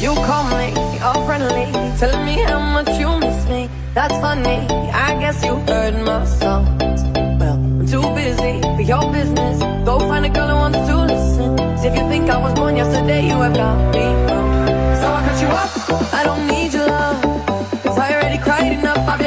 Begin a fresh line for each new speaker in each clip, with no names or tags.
You call me all friendly, telling me how much you miss me. That's funny, I guess you heard my song. Well, I'm too busy for your business. Go find a girl who wants to listen. Cause if you think I was born yesterday, you have got me wrong. So I cut you off, I don't need your love. Cause I already cried enough, I've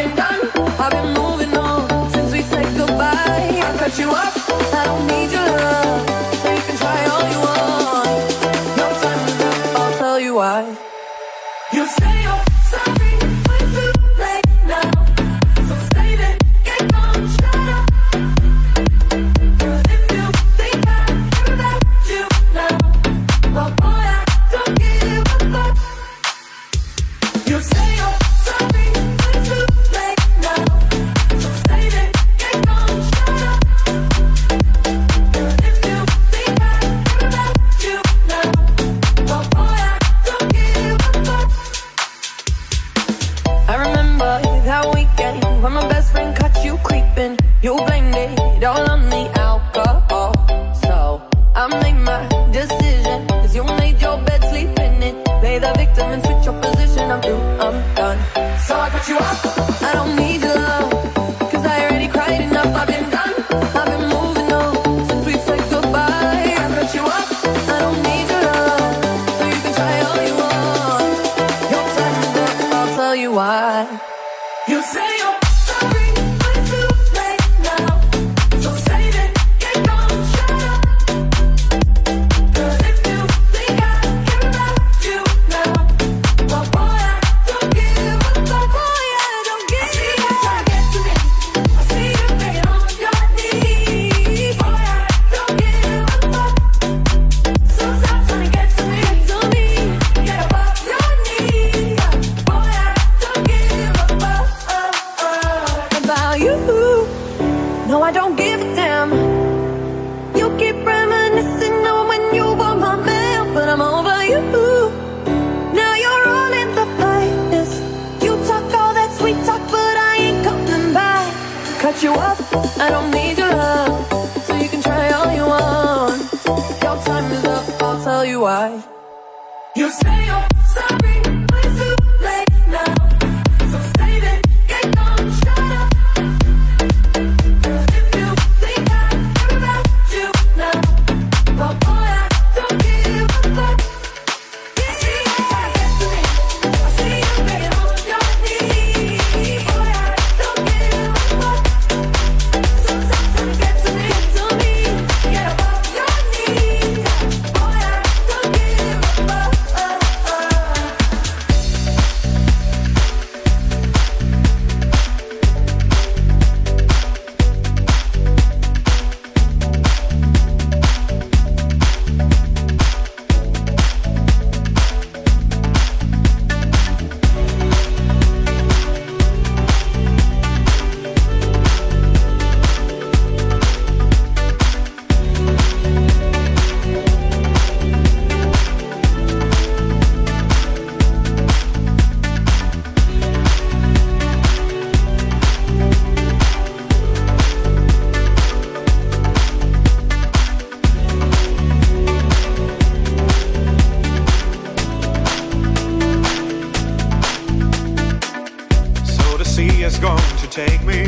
sea is going to take me.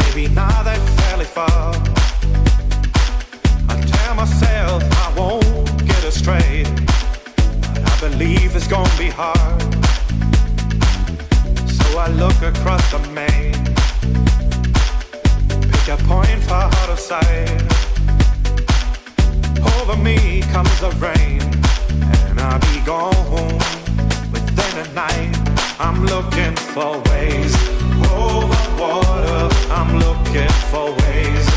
Maybe not that fairly far. I tell myself I won't get astray, but I believe it's gonna be hard. So I look across the main, pick a point far out of sight. Over me comes the rain, and I'll be gone within a night. I'm looking for ways over water. I'm looking for ways.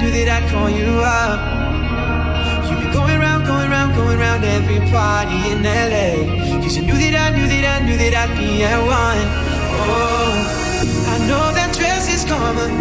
do that I call you up? You've been going round, going round, going round every party in LA. Cause you knew that I knew that I knew that I'd be at one. Oh, I know that dress is karma.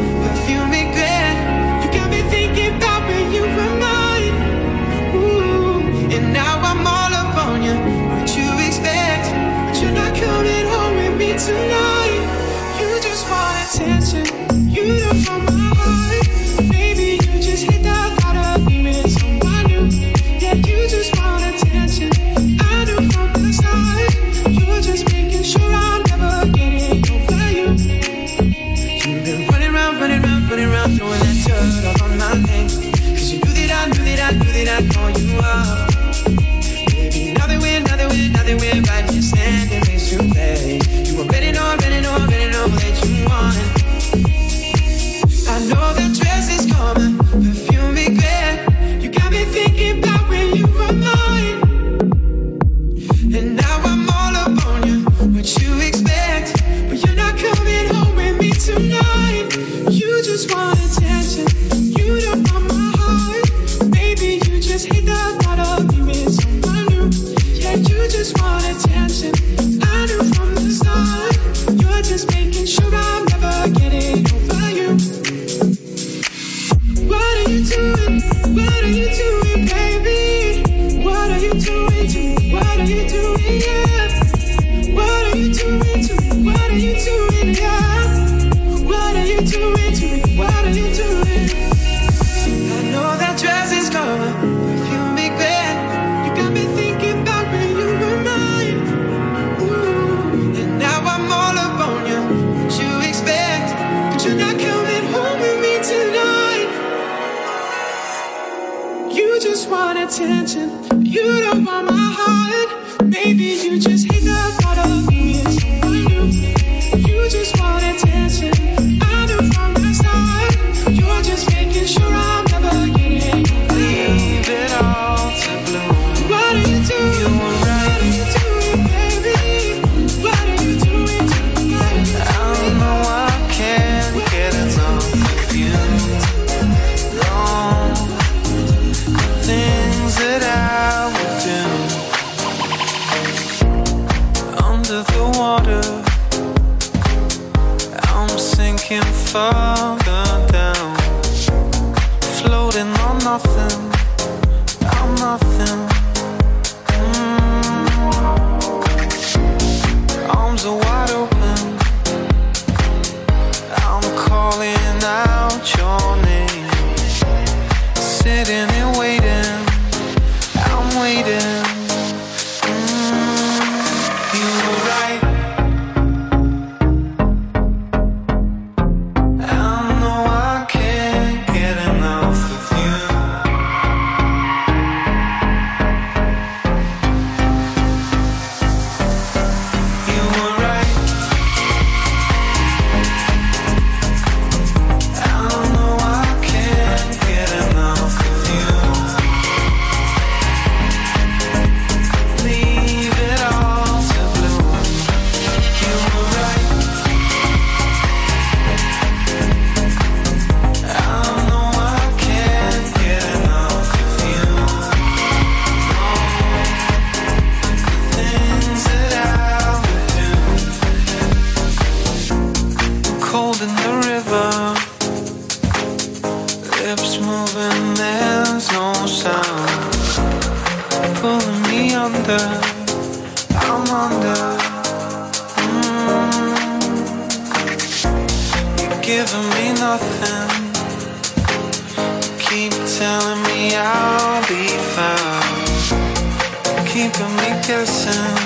keeping me guessing.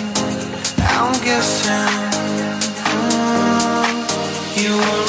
I'm guessing. Mm, you were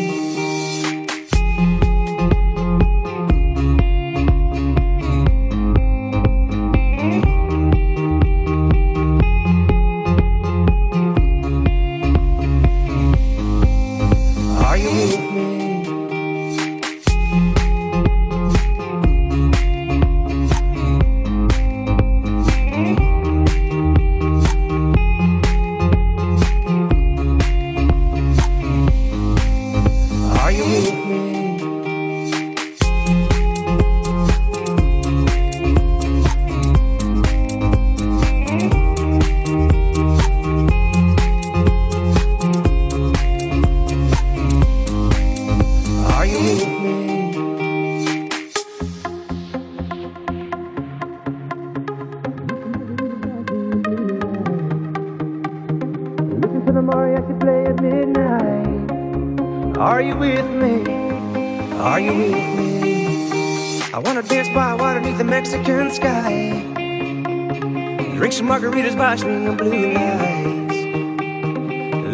By swinging blue lights.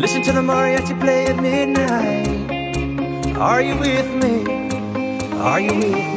Listen to the mariachi play at midnight. Are you with me? Are you with me?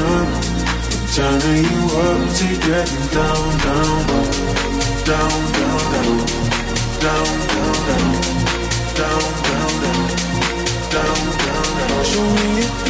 up, I'm turning you up to getting down, down, down, down, down, down, down, down, down, down, down, down, down, down. Show me it.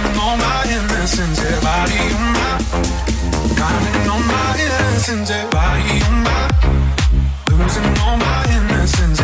losing all my innocence. Yeah, body on my, finding all my innocence. Yeah, on my, losing all my innocence.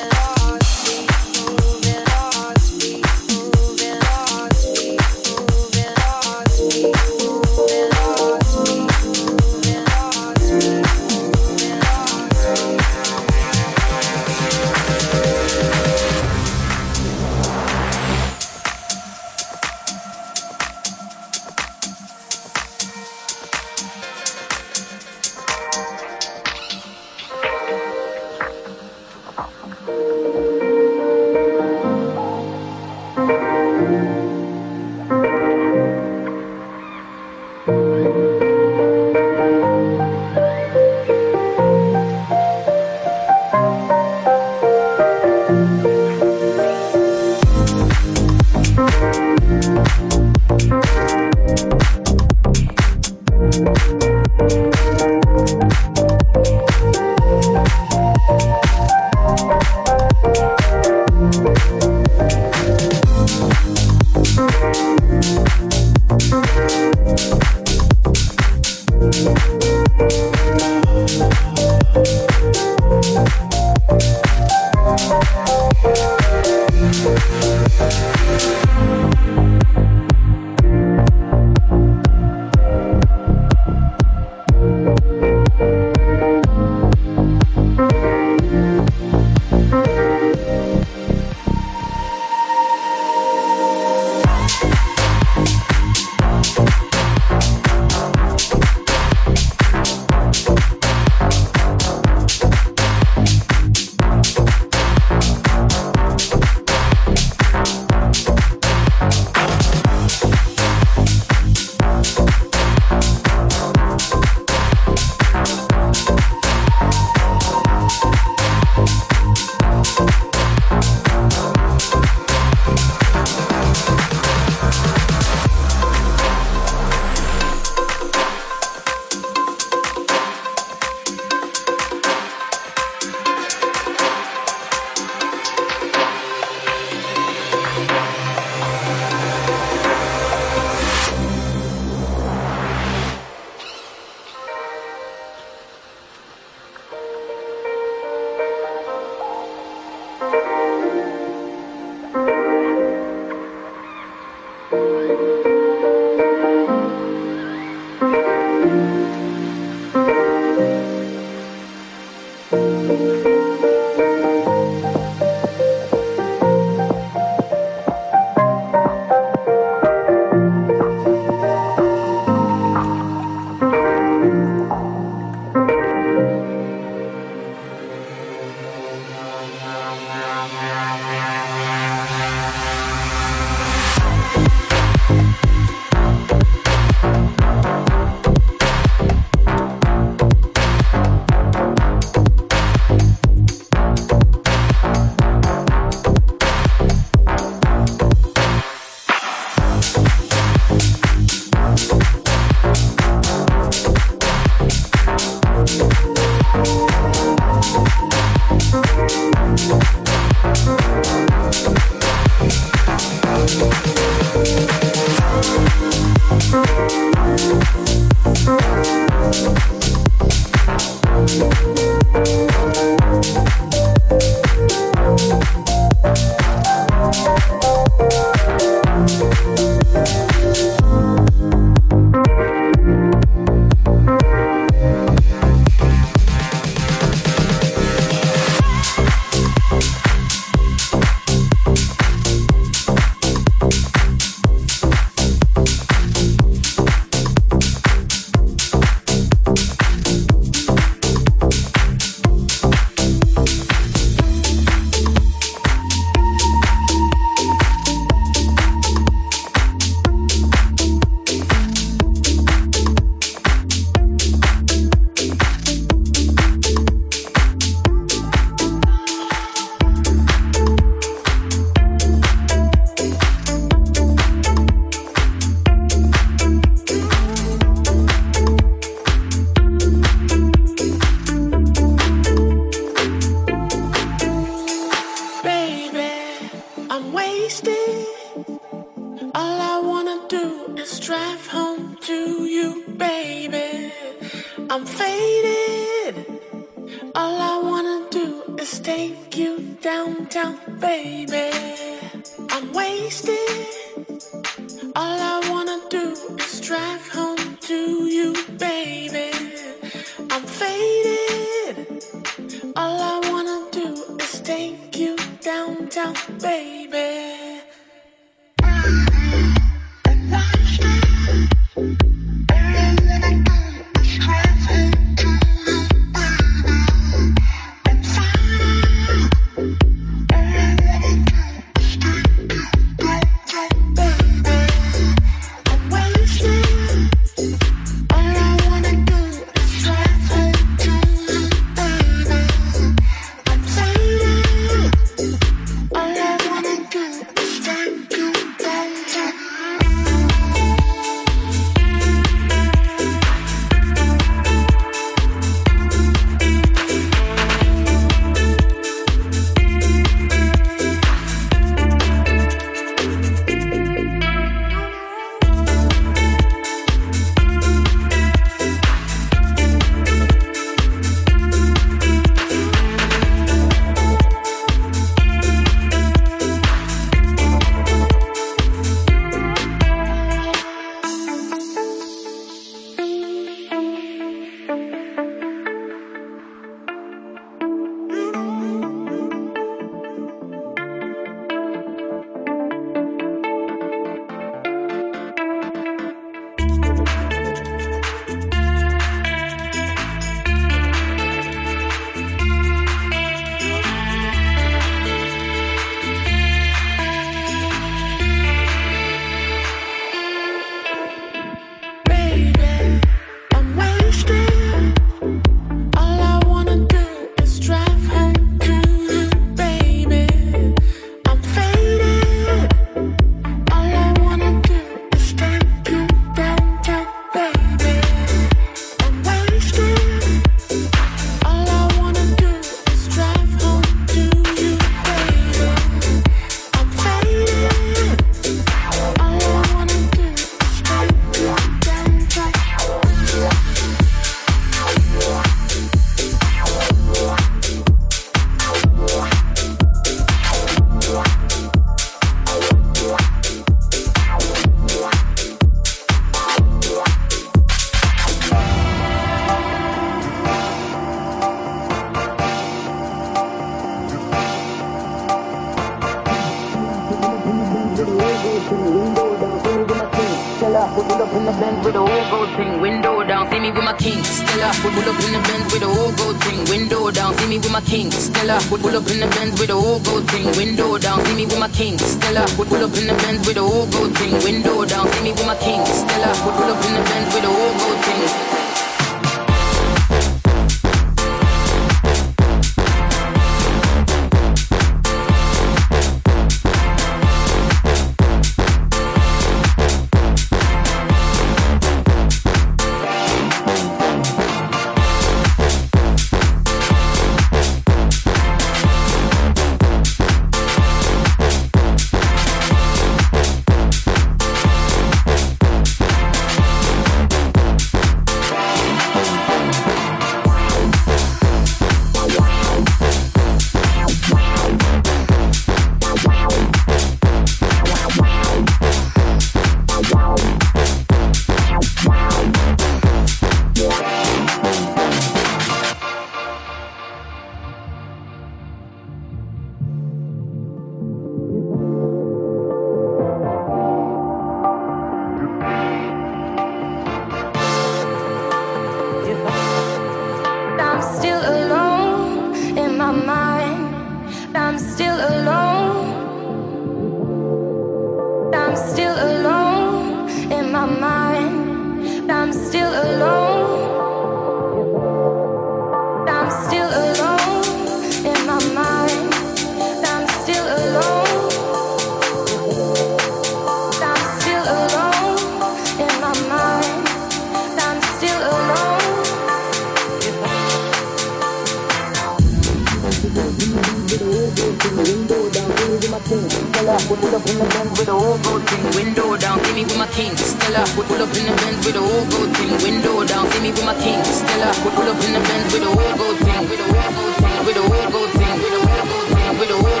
whole gold thing, window down. See me with my king, Stella. We pull up in the Benz with the whole gold thing, window down. See me with my king, Stella. We pull up in the Benz with the whole gold thing, with the whole gold thing, with the whole gold thing,
with the whole gold thing, with the whole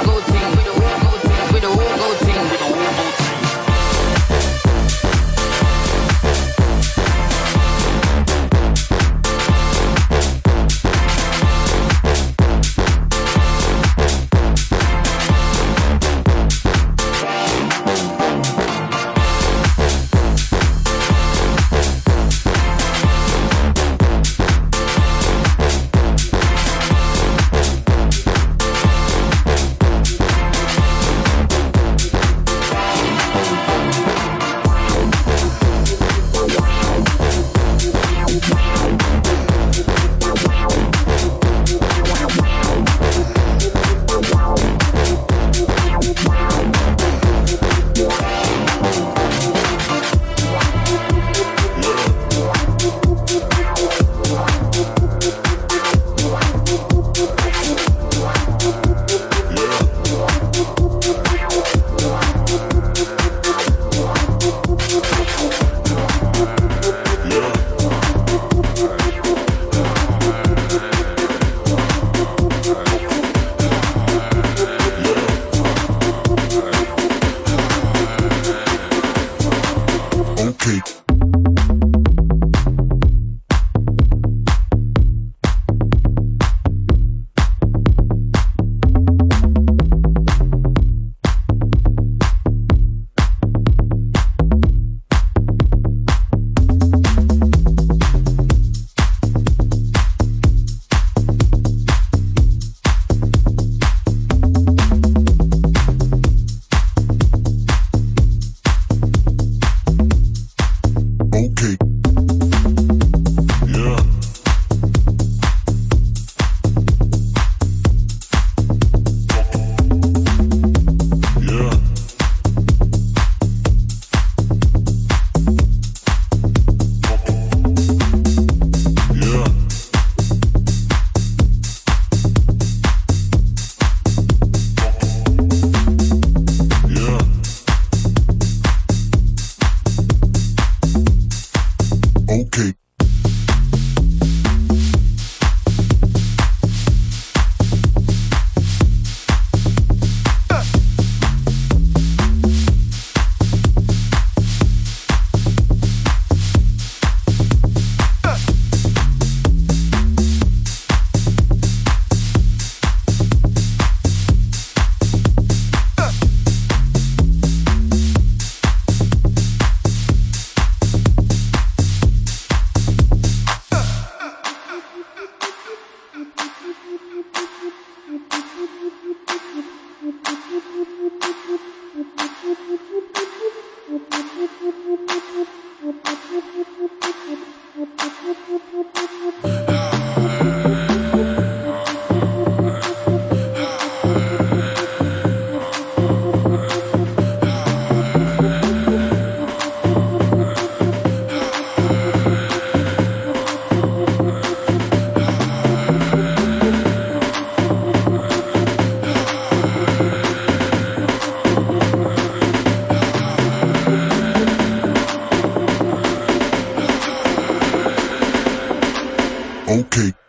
okay.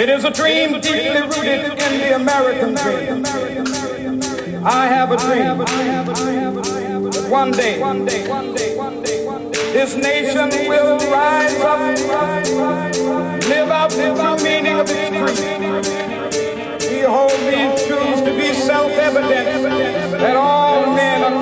It is a dream deeply rooted in the American dream. I have a dream that one day this nation will rise up, live out the meaning of its creed. We hold these truths to be self-evident that all men are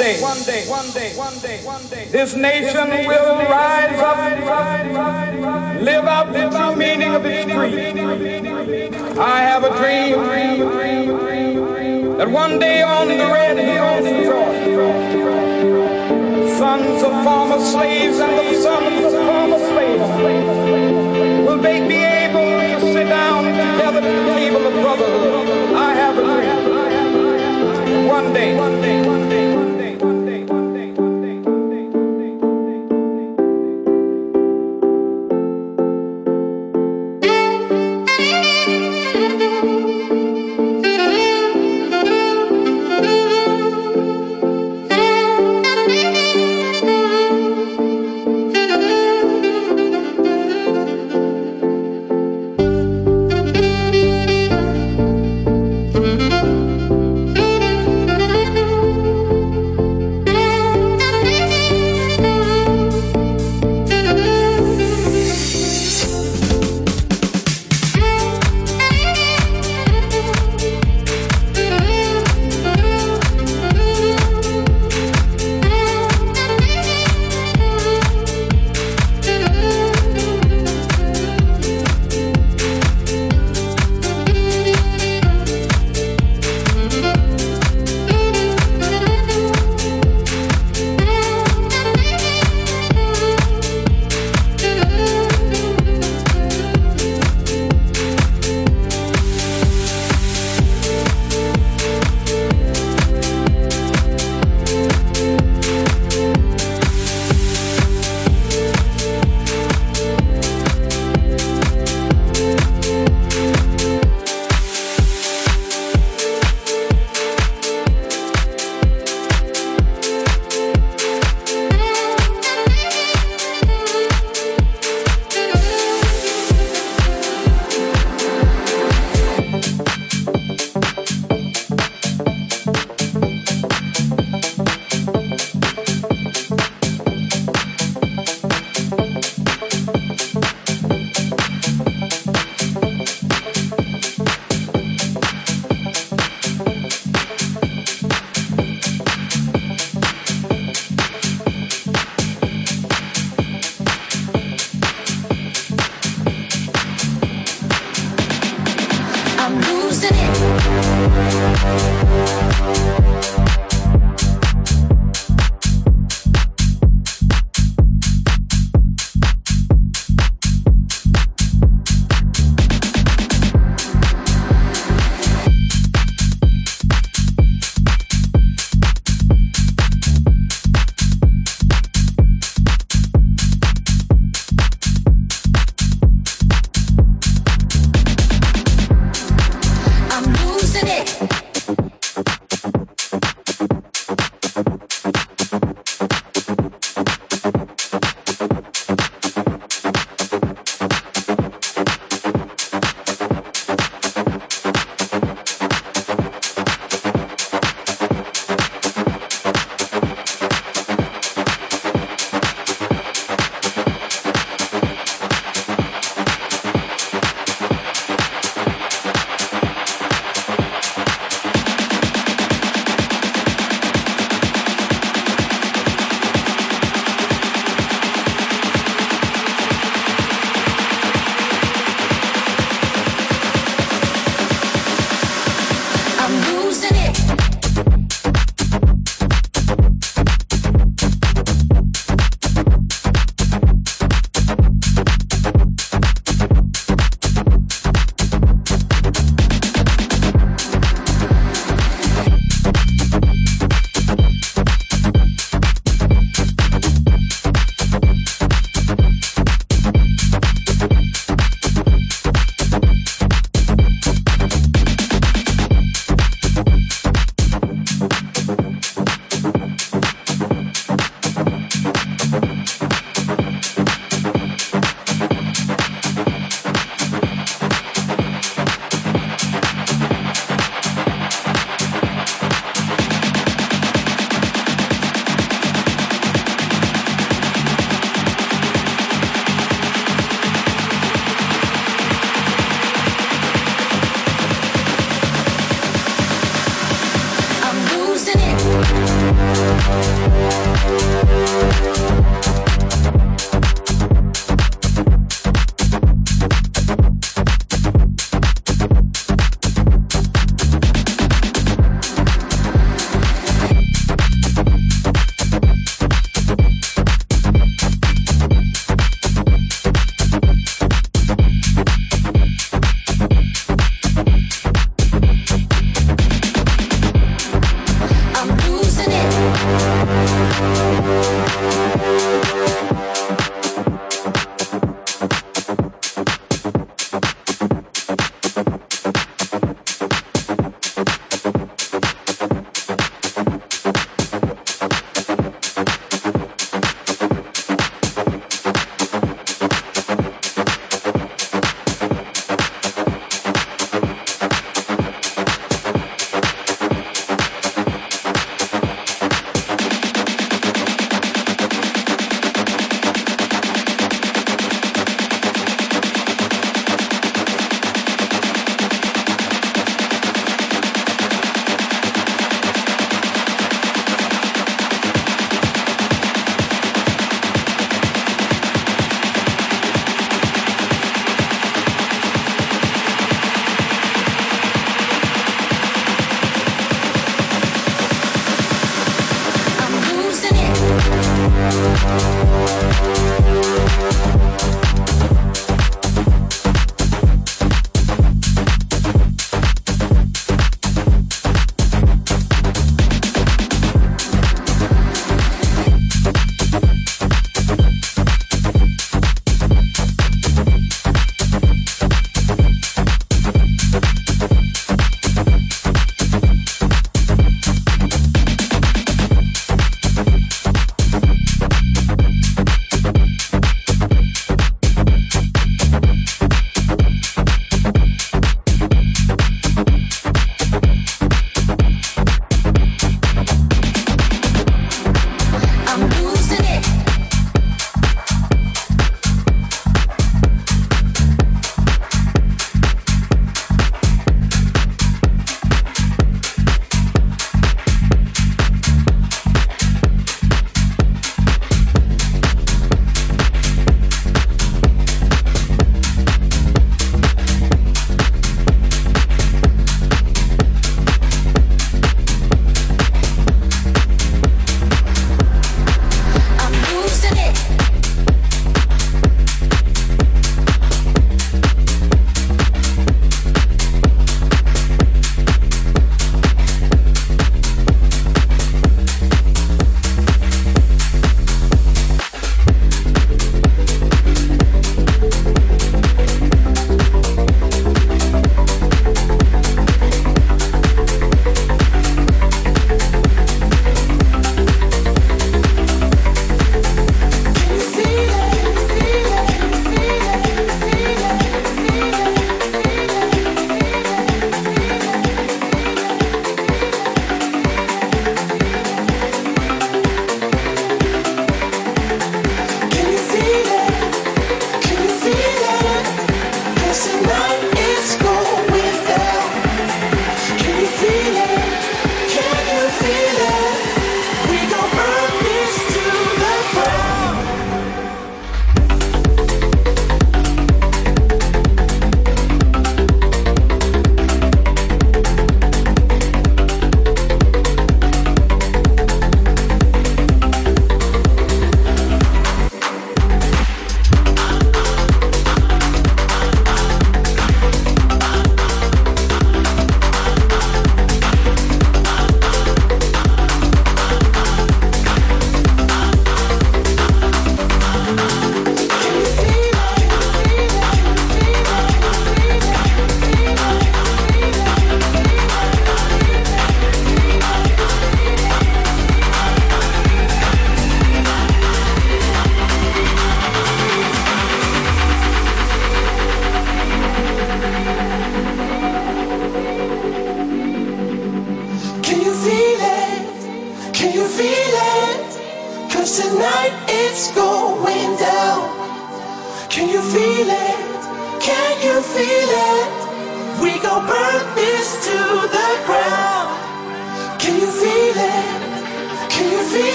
day, one day, one day, one day, one day, this nation will rise up, live out the true meaning of its creed. I have a dream that one day on the red hills of Georgia, sons of former slaves and the sons of former slaves will they be able to sit down together at the table of brotherhood. I have a dream. One day, one day, one day.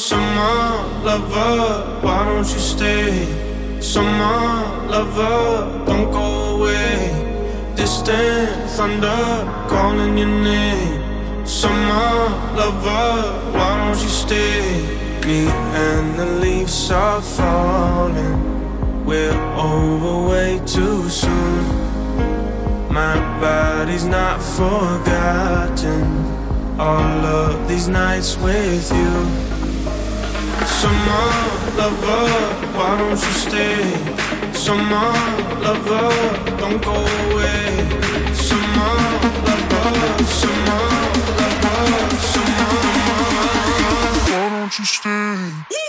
Summer lover, why don't you stay? Summer lover, don't go away. Distant thunder calling your name. Summer lover, why don't you stay? Me and the leaves are falling. We're over way too soon. My body's not forgotten. All of these nights with you. Summer lover, why don't you stay? Summer lover, don't go away. Summer lover, summer lover, summer lover, why don't you stay?